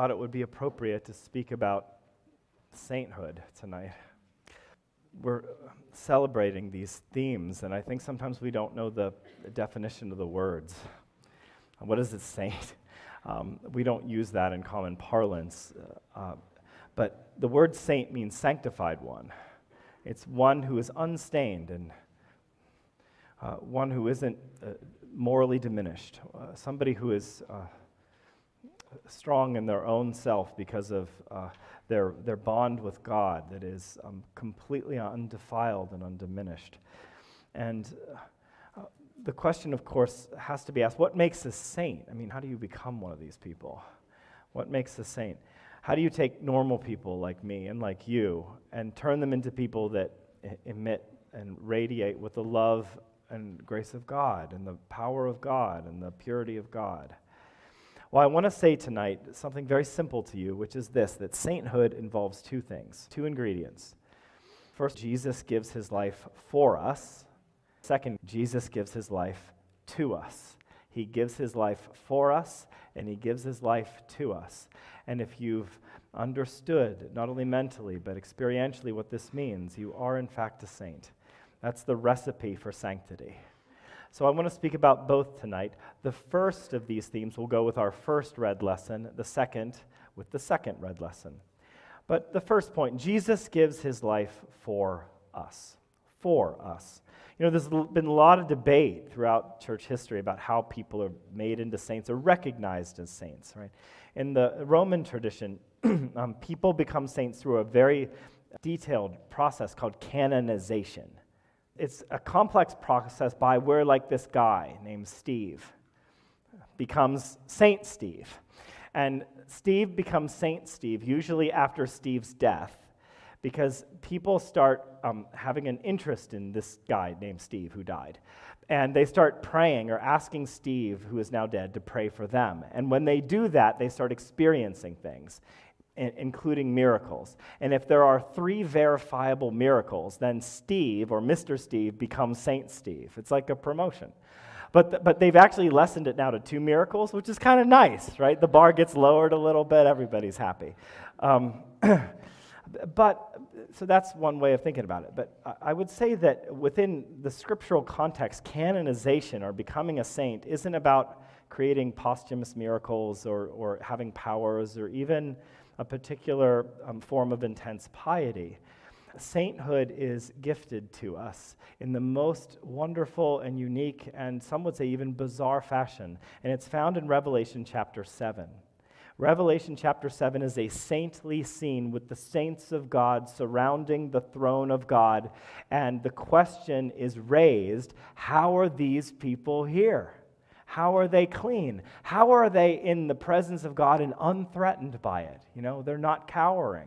thought it would be appropriate to speak about sainthood tonight. We're celebrating these themes, and I think sometimes we don't know the, definition of the words. What is a saint? Um, we don't use that in common parlance, uh, uh, but the word saint means sanctified one. It's one who is unstained and uh, one who isn't uh, morally diminished, uh, somebody who is uh, strong in their own self because of uh, their, their bond with God that is um, completely undefiled and undiminished. And uh, the question, of course, has to be asked what makes a saint? I mean, how do you become one of these people? What makes a saint? How do you take normal people like me and like you and turn them into people that emit and radiate with the love and grace of God and the power of God and the purity of God? Well, I want to say tonight something very simple to you, which is this that sainthood involves two things, two ingredients. First, Jesus gives his life for us. Second, Jesus gives his life to us. He gives his life for us, and he gives his life to us. And if you've understood, not only mentally, but experientially, what this means, you are in fact a saint. That's the recipe for sanctity. So I want to speak about both tonight. The first of these themes will go with our first read lesson, the second with the second read lesson. But the first point Jesus gives his life for us. For us. You know, there's been a lot of debate throughout church history about how people are made into saints or recognized as saints, right? In the Roman tradition, um, people become saints through a very detailed process called canonization it's a complex process by where like this guy named steve becomes saint steve. And steve becomes saint steve usually after steve's death because people start um, having an interest in this guy named steve who died. And they start praying or asking steve who is now dead to pray for them. And when they do that they start experiencing things. in- including miracles. And if there are three verifiable miracles, then Steve or Mr. Steve becomes Saint Steve. It's like a promotion. But, th- but they've actually lessened it now to two miracles, which is kind of nice, right? The bar gets lowered a little bit, everybody's happy. Um, but, so that's one way of thinking about it. But I- would say that within the scriptural context, canonization or becoming a saint isn't about creating posthumous miracles or, or having powers or even a particular um, form of intense piety. Sainthood is gifted to us in the most wonderful and unique, and some would say even bizarre fashion. And it's found in Revelation chapter 7. Revelation chapter 7 is a saintly scene with the saints of God surrounding the throne of God. And the question is raised how are these people here? How are they clean? How are they in the presence of God and unthreatened by it? You know, they're not cowering.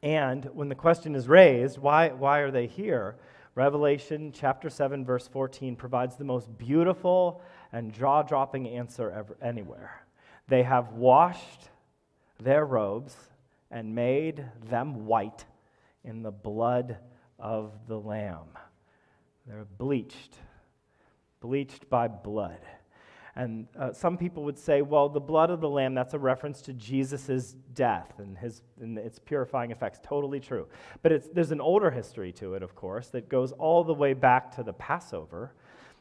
And when the question is raised, why, why are they here? Revelation chapter 7, verse 14 provides the most beautiful and jaw dropping answer ever, anywhere. They have washed their robes and made them white in the blood of the Lamb. They're bleached, bleached by blood. And uh, some people would say, well, the blood of the Lamb, that's a reference to Jesus' death and, his, and its purifying effects. Totally true. But there's an older history to it, of course, that goes all the way back to the Passover.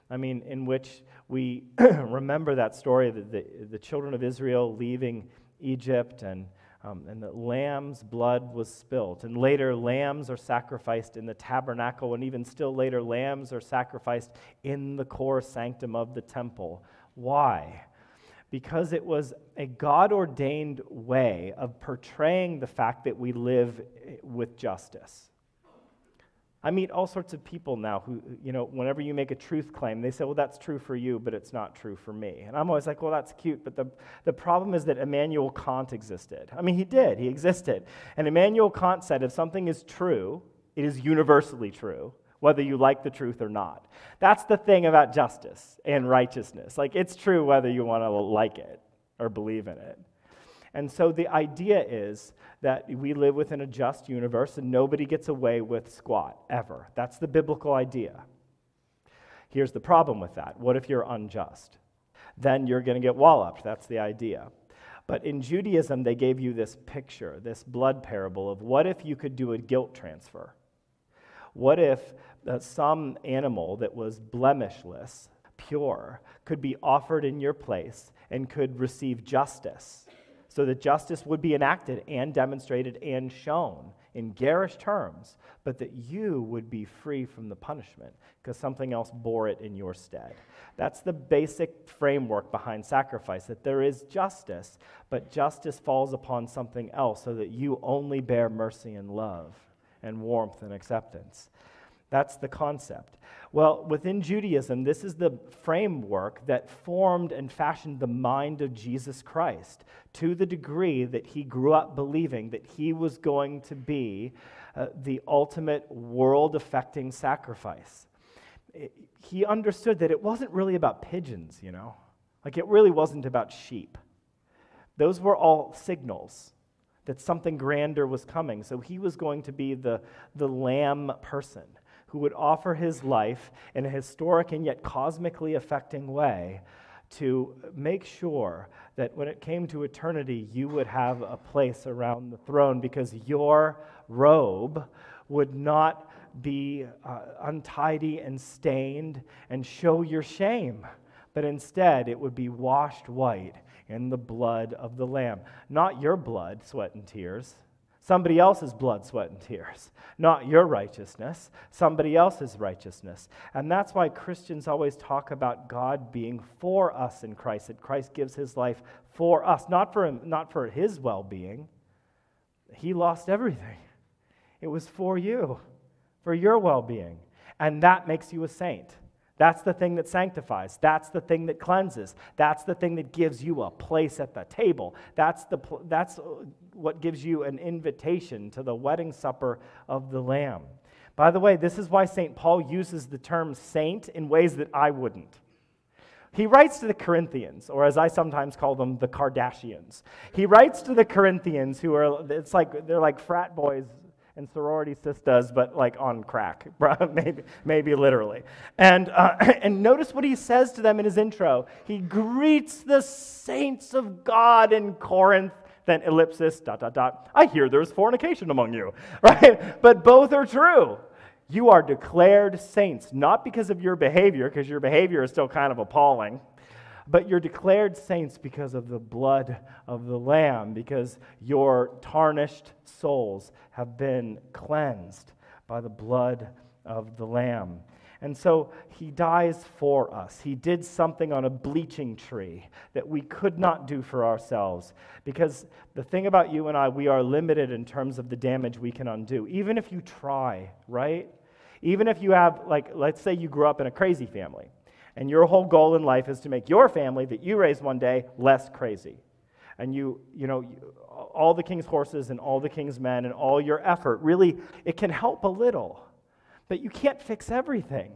I mean, in which we remember that story that the, the children of Israel leaving Egypt and, um, and the lamb's blood was spilt. And later, lambs are sacrificed in the tabernacle, and even still later, lambs are sacrificed in the core sanctum of the temple. Why? Because it was a God ordained way of portraying the fact that we live with justice. I meet all sorts of people now who, you know, whenever you make a truth claim, they say, well, that's true for you, but it's not true for me. And I'm always like, well, that's cute, but the, the problem is that Immanuel Kant existed. I mean, he did, he existed. And Immanuel Kant said, if something is true, it is universally true, whether you like the truth or not. That's the thing about justice and righteousness. Like, it's true whether you want to like it or believe in it. And so the idea is that we live within a just universe and nobody gets away with squat, ever. That's the biblical idea. Here's the problem with that what if you're unjust? Then you're going to get walloped. That's the idea. But in Judaism, they gave you this picture, this blood parable of what if you could do a guilt transfer? What if uh, some animal that was blemishless, pure, could be offered in your place and could receive justice? So that justice would be enacted and demonstrated and shown in garish terms, but that you would be free from the punishment because something else bore it in your stead. That's the basic framework behind sacrifice that there is justice, but justice falls upon something else so that you only bear mercy and love and warmth and acceptance. That's the concept. Well, within Judaism, this is the framework that formed and fashioned the mind of Jesus Christ to the degree that he grew up believing that he was going to be uh, the ultimate world affecting sacrifice. It, he understood that it wasn't really about pigeons, you know? Like it really wasn't about sheep. Those were all signals that something grander was coming. So he was going to be the, the lamb person who would offer his life in a historic and yet cosmically affecting way to make sure that when it came to eternity, you would have a place around the throne because your robe would not be uh, untidy and stained and show your shame, but instead it would be washed white in the blood of the Lamb. Not your blood, sweat, and tears Somebody else's blood, sweat, and tears. Not your righteousness, somebody else's righteousness. And that's why Christians always talk about God being for us in Christ, that Christ gives his life for us, not for, him, not for his well being. He lost everything. It was for you, for your well being. And that makes you a saint. That's the thing that sanctifies. That's the thing that cleanses. That's the thing that gives you a place at the table. That's, the, that's what gives you an invitation to the wedding supper of the Lamb. By the way, this is why St. Paul uses the term saint in ways that I wouldn't. He writes to the Corinthians, or as I sometimes call them, the Kardashians. He writes to the Corinthians who are, it's like, they're like frat boys and sorority sisters, but like on crack, maybe, maybe literally. And, uh, and notice what he says to them in his intro. He greets the saints of God in Corinth. Then ellipsis, dot, dot, dot. I hear there's fornication among you, right? But both are true. You are declared saints, not because of your behavior, because your behavior is still kind of appalling, but you're declared saints because of the blood of the Lamb, because your tarnished souls have been cleansed by the blood of the Lamb. And so he dies for us. He did something on a bleaching tree that we could not do for ourselves. Because the thing about you and I, we are limited in terms of the damage we can undo, even if you try, right? Even if you have, like, let's say you grew up in a crazy family and your whole goal in life is to make your family that you raise one day less crazy. And you, you know, all the king's horses and all the king's men and all your effort, really, it can help a little. But you can't fix everything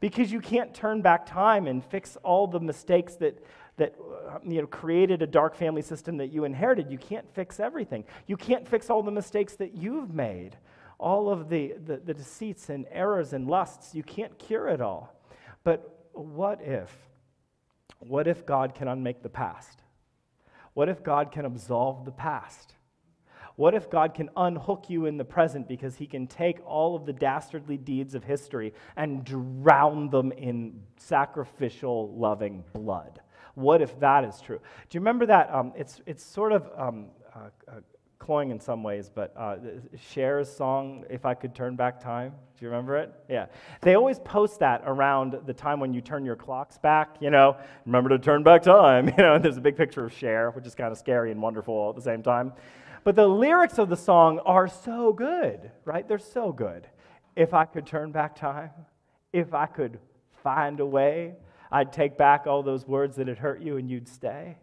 because you can't turn back time and fix all the mistakes that, that uh, you know, created a dark family system that you inherited. You can't fix everything. You can't fix all the mistakes that you've made, all of the, the, the deceits and errors and lusts. You can't cure it all. But what if? What if God can unmake the past? What if God can absolve the past? What if God can unhook you in the present because he can take all of the dastardly deeds of history and drown them in sacrificial, loving blood? What if that is true? Do you remember that? Um, it's, it's sort of um, uh, uh, cloying in some ways, but uh, Cher's song, If I Could Turn Back Time. Do you remember it? Yeah. They always post that around the time when you turn your clocks back, you know, remember to turn back time, you know, there's a big picture of Cher, which is kind of scary and wonderful at the same time. But the lyrics of the song are so good, right? They're so good. if I could turn back time, if I could find a way, I'd take back all those words that had hurt you and you'd stay.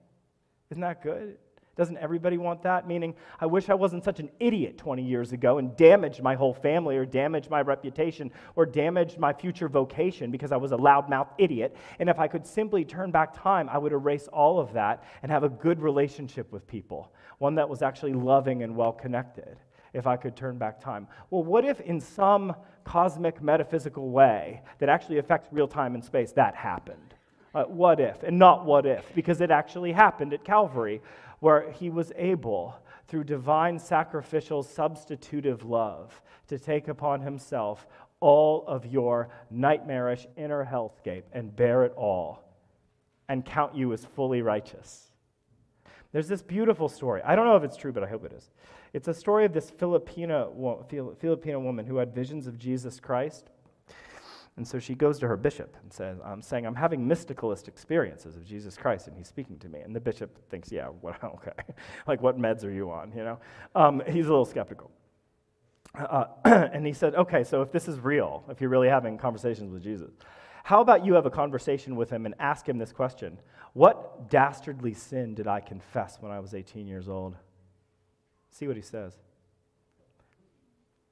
Isn't that good? Doesn't everybody want that? Meaning, I wish I wasn't such an idiot 20 years ago and damaged my whole family or damaged my reputation or damaged my future vocation because I was a loudmouth idiot. And if I could simply turn back time, I would erase all of that and have a good relationship with people, one that was actually loving and well connected. If I could turn back time. Well, what if in some cosmic metaphysical way that actually affects real time and space that happened? Uh, what if? And not what if, because it actually happened at Calvary where he was able, through divine sacrificial substitutive love, to take upon himself all of your nightmarish inner hellscape and bear it all and count you as fully righteous. There's this beautiful story. I don't know if it's true, but I hope it is. It's a story of this Filipino, Filipino woman who had visions of Jesus Christ and so she goes to her bishop and says, I'm saying, I'm having mysticalist experiences of Jesus Christ, and he's speaking to me. And the bishop thinks, yeah, what, okay. like, what meds are you on, you know? Um, he's a little skeptical. Uh, and he said, okay, so if this is real, if you're really having conversations with Jesus, how about you have a conversation with him and ask him this question What dastardly sin did I confess when I was 18 years old? See what he says.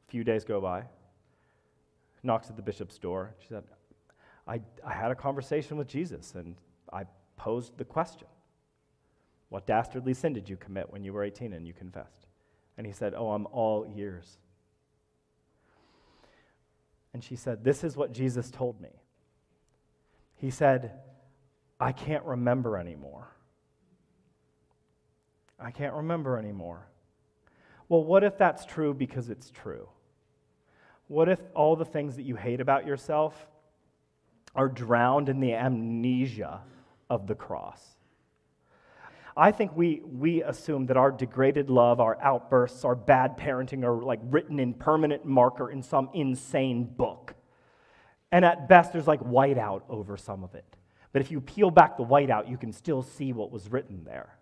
A few days go by knocks at the bishop's door. She said, I, I had a conversation with Jesus and I posed the question What dastardly sin did you commit when you were 18 and you confessed? And he said, Oh, I'm all ears. And she said, This is what Jesus told me. He said, I can't remember anymore. I can't remember anymore. Well, what if that's true because it's true? What if all the things that you hate about yourself are drowned in the amnesia of the cross? I think we, we assume that our degraded love, our outbursts, our bad parenting are like written in permanent marker in some insane book. And at best, there's like whiteout over some of it. But if you peel back the whiteout, you can still see what was written there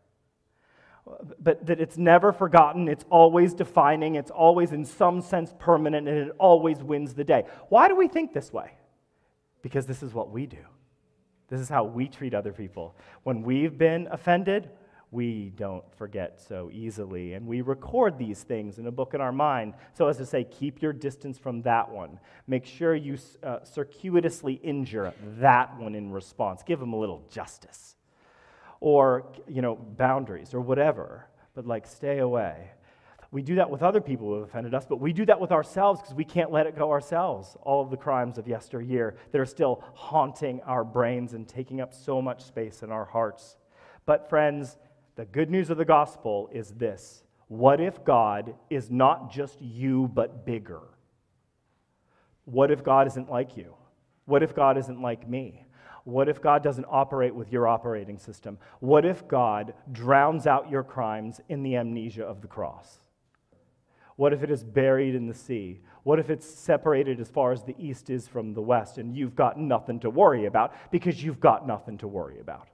but that it's never forgotten, it's always defining, it's always in some sense permanent, and it always wins the day. Why do we think this way? Because this is what we do. This is how we treat other people. When we've been offended, we don't forget so easily. And we record these things in a book in our mind so as to say, keep your distance from that one. Make sure you uh, circuitously injure that one in response. Give them a little justice or you know boundaries or whatever but like stay away we do that with other people who have offended us but we do that with ourselves because we can't let it go ourselves all of the crimes of yesteryear that are still haunting our brains and taking up so much space in our hearts but friends the good news of the gospel is this what if god is not just you but bigger what if god isn't like you what if god isn't like me what if God doesn't operate with your operating system? What if God drowns out your crimes in the amnesia of the cross? What if it is buried in the sea? What if it's separated as far as the east is from the west and you've got nothing to worry about because you've got nothing to worry about?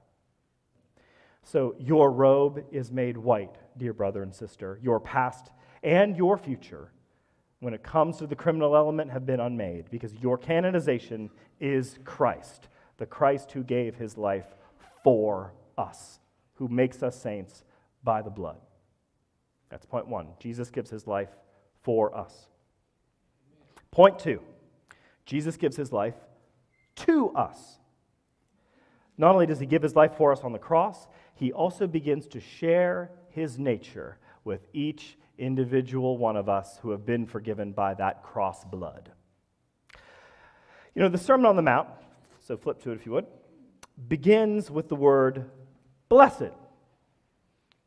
So, your robe is made white, dear brother and sister. Your past and your future, when it comes to the criminal element, have been unmade because your canonization is Christ the Christ who gave his life for us, who makes us saints by the blood. That's point one. Jesus gives his life for us. Point two Jesus gives his life to us. Not only does he give his life for us on the cross, he also begins to share his nature with each individual one of us who have been forgiven by that cross blood. You know, the Sermon on the Mount so flip to it if you would, begins with the word blessed.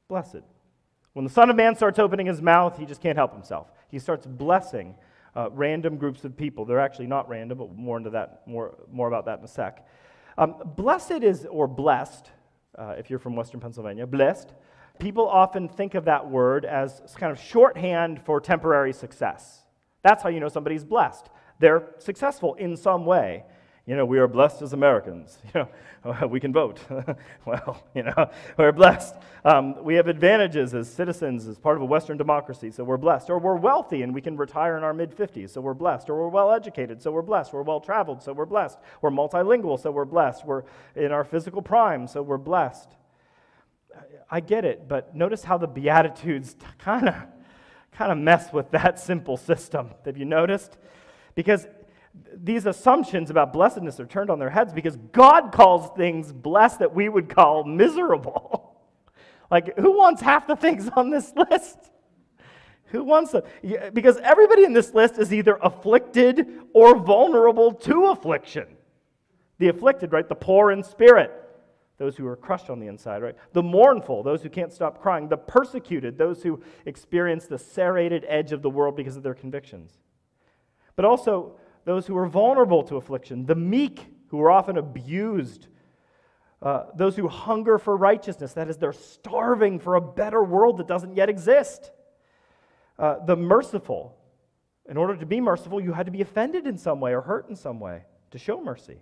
Blessed. When the Son of Man starts opening his mouth, he just can't help himself. He starts blessing uh, random groups of people. They're actually not random, but more into that, more, more about that in a sec. Um, blessed is, or blessed, uh, if you're from Western Pennsylvania, blessed. People often think of that word as kind of shorthand for temporary success. That's how you know somebody's blessed. They're successful in some way. You know, we are blessed as Americans. You know, we can vote. well, you know, we're blessed. Um, we have advantages as citizens, as part of a Western democracy, so we're blessed. Or we're wealthy and we can retire in our mid 50s, so we're blessed. Or we're well educated, so we're blessed. We're well traveled, so we're blessed. We're multilingual, so we're blessed. We're in our physical prime, so we're blessed. I get it, but notice how the Beatitudes kind of kind of mess with that simple system. Have you noticed? Because these assumptions about blessedness are turned on their heads because God calls things blessed that we would call miserable. like, who wants half the things on this list? Who wants them? Because everybody in this list is either afflicted or vulnerable to affliction. The afflicted, right? The poor in spirit, those who are crushed on the inside, right? The mournful, those who can't stop crying. The persecuted, those who experience the serrated edge of the world because of their convictions. But also those who are vulnerable to affliction, the meek who are often abused, uh, those who hunger for righteousness, that is, they're starving for a better world that doesn't yet exist, uh, the merciful. In order to be merciful, you had to be offended in some way or hurt in some way to show mercy.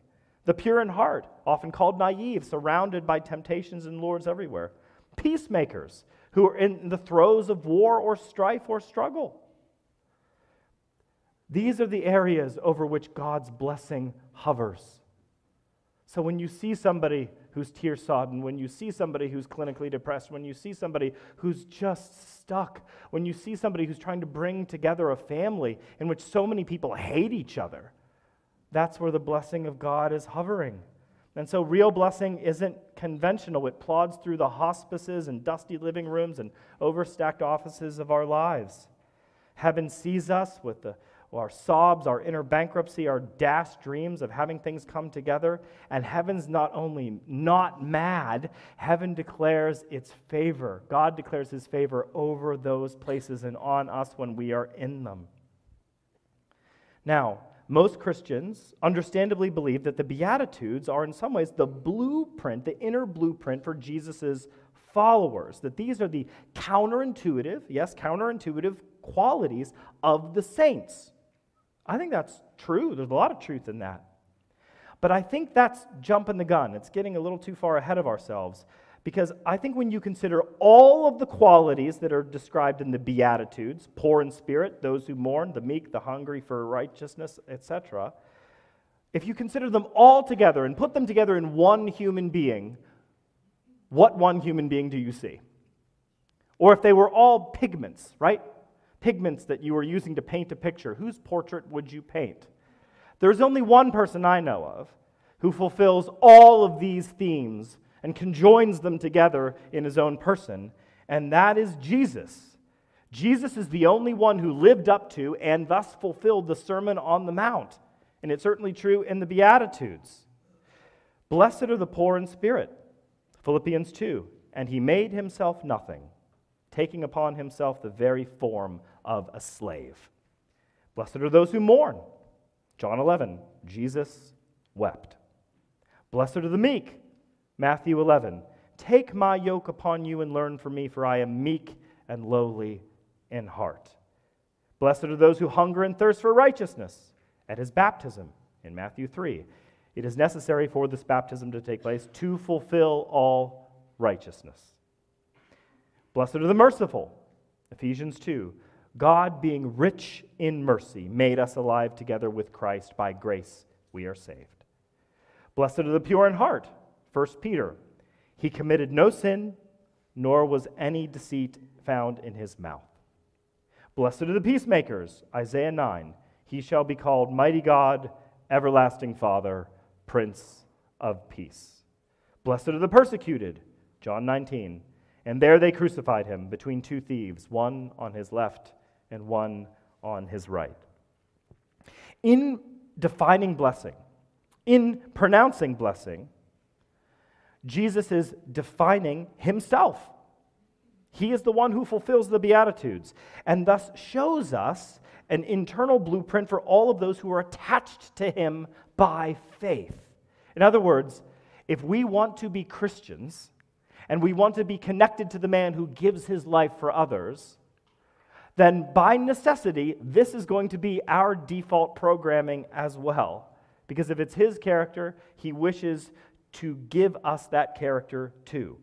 The pure in heart, often called naive, surrounded by temptations and lords everywhere. Peacemakers, who are in the throes of war or strife or struggle. These are the areas over which God's blessing hovers. So when you see somebody who's tear sodden, when you see somebody who's clinically depressed, when you see somebody who's just stuck, when you see somebody who's trying to bring together a family in which so many people hate each other, that's where the blessing of God is hovering. And so, real blessing isn't conventional. It plods through the hospices and dusty living rooms and overstacked offices of our lives. Heaven sees us with the our sobs, our inner bankruptcy, our dashed dreams of having things come together. And heaven's not only not mad, heaven declares its favor. God declares his favor over those places and on us when we are in them. Now, most Christians understandably believe that the Beatitudes are, in some ways, the blueprint, the inner blueprint for Jesus' followers. That these are the counterintuitive, yes, counterintuitive qualities of the saints. I think that's true. There's a lot of truth in that. But I think that's jumping the gun. It's getting a little too far ahead of ourselves. Because I think when you consider all of the qualities that are described in the Beatitudes poor in spirit, those who mourn, the meek, the hungry for righteousness, etc. if you consider them all together and put them together in one human being, what one human being do you see? Or if they were all pigments, right? Pigments that you were using to paint a picture, whose portrait would you paint? There's only one person I know of who fulfills all of these themes and conjoins them together in his own person, and that is Jesus. Jesus is the only one who lived up to and thus fulfilled the Sermon on the Mount. And it's certainly true in the Beatitudes. Blessed are the poor in spirit, Philippians 2. And he made himself nothing, taking upon himself the very form of a slave. Blessed are those who mourn. John 11, Jesus wept. Blessed are the meek. Matthew 11, take my yoke upon you and learn from me, for I am meek and lowly in heart. Blessed are those who hunger and thirst for righteousness. At his baptism in Matthew 3, it is necessary for this baptism to take place to fulfill all righteousness. Blessed are the merciful. Ephesians 2. God, being rich in mercy, made us alive together with Christ. By grace we are saved. Blessed are the pure in heart. 1 Peter. He committed no sin, nor was any deceit found in his mouth. Blessed are the peacemakers. Isaiah 9. He shall be called Mighty God, Everlasting Father, Prince of Peace. Blessed are the persecuted. John 19. And there they crucified him between two thieves, one on his left and one on his right. In defining blessing, in pronouncing blessing, Jesus is defining himself. He is the one who fulfills the Beatitudes and thus shows us an internal blueprint for all of those who are attached to him by faith. In other words, if we want to be Christians and we want to be connected to the man who gives his life for others, then by necessity, this is going to be our default programming as well. Because if it's his character, he wishes to give us that character too.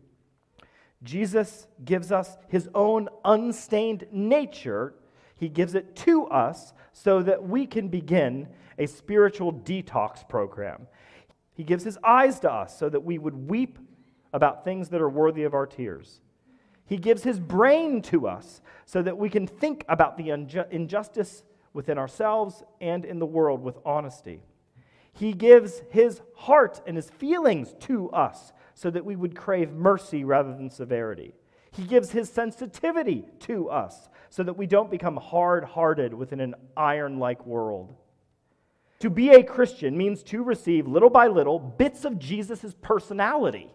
Jesus gives us his own unstained nature. He gives it to us so that we can begin a spiritual detox program. He gives his eyes to us so that we would weep about things that are worthy of our tears. He gives his brain to us so that we can think about the injustice within ourselves and in the world with honesty. He gives his heart and his feelings to us so that we would crave mercy rather than severity. He gives his sensitivity to us so that we don't become hard hearted within an iron like world. To be a Christian means to receive, little by little, bits of Jesus' personality.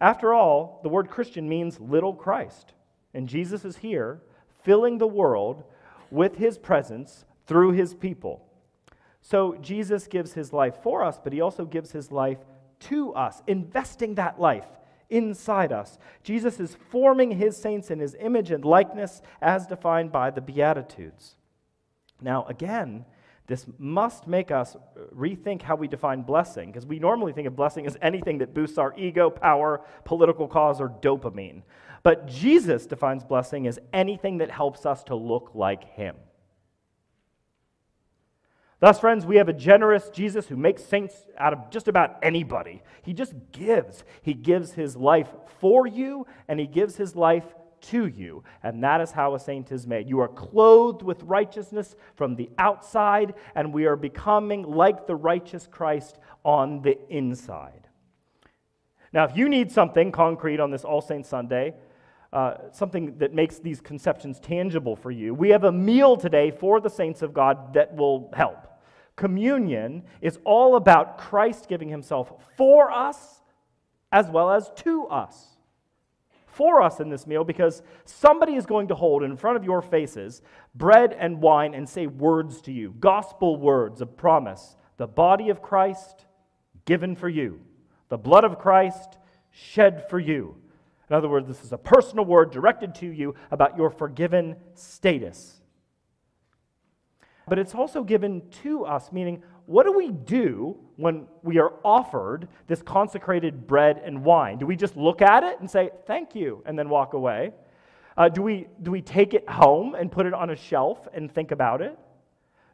After all, the word Christian means little Christ. And Jesus is here, filling the world with his presence through his people. So Jesus gives his life for us, but he also gives his life to us, investing that life inside us. Jesus is forming his saints in his image and likeness as defined by the Beatitudes. Now, again, this must make us uh, rethink how we define blessing, because we normally think of blessing as anything that boosts our ego, power, political cause, or dopamine. But Jesus defines blessing as anything that helps us to look like him. Thus, friends, we have a generous Jesus who makes saints out of just about anybody. He just gives. He gives his life for you, and he gives his life to you. And that is how a saint is made. You are clothed with righteousness from the outside, and we are becoming like the righteous Christ on the inside. Now, if you need something concrete on this All Saints Sunday, uh, something that makes these conceptions tangible for you, we have a meal today for the saints of God that will help. Communion is all about Christ giving himself for us as well as to us. For us in this meal, because somebody is going to hold in front of your faces bread and wine and say words to you, gospel words of promise. The body of Christ given for you, the blood of Christ shed for you. In other words, this is a personal word directed to you about your forgiven status. But it's also given to us, meaning, what do we do when we are offered this consecrated bread and wine? Do we just look at it and say, thank you, and then walk away? Uh, do, we, do we take it home and put it on a shelf and think about it?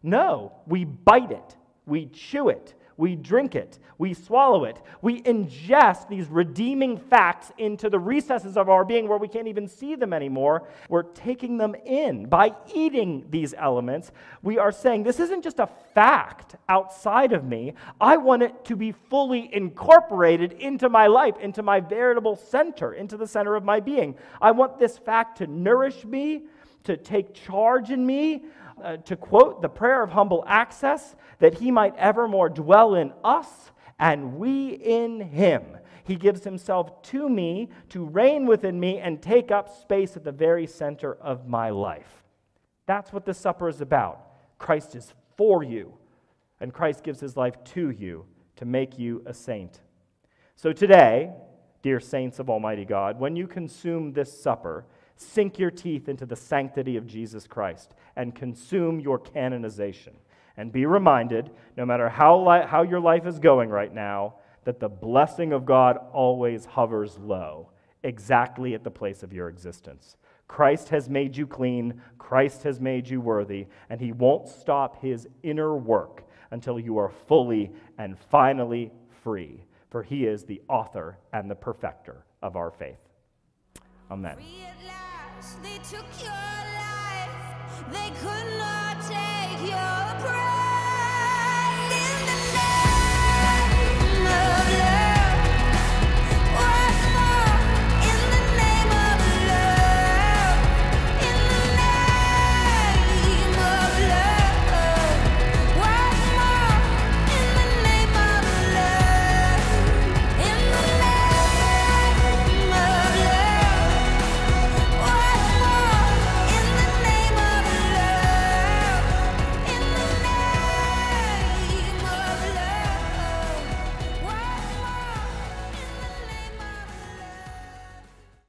No, we bite it, we chew it, we drink it, we swallow it, we ingest these redeeming facts into the recesses of our being where we can't even see them anymore. We're taking them in. By eating these elements, we are saying, This isn't just a fact outside of me. I want it to be fully incorporated into my life, into my veritable center, into the center of my being. I want this fact to nourish me, to take charge in me uh, to quote the prayer of humble access, that he might evermore dwell in us and we in him. He gives himself to me to reign within me and take up space at the very center of my life. That's what the supper is about. Christ is for you, and Christ gives his life to you to make you a saint. So today, dear saints of Almighty God, when you consume this supper, sink your teeth into the sanctity of Jesus Christ and consume your canonization. And be reminded, no matter how, li- how your life is going right now, that the blessing of God always hovers low, exactly at the place of your existence. Christ has made you clean, Christ has made you worthy, and He won't stop His inner work until you are fully and finally free, for He is the author and the perfecter of our faith. Amen. They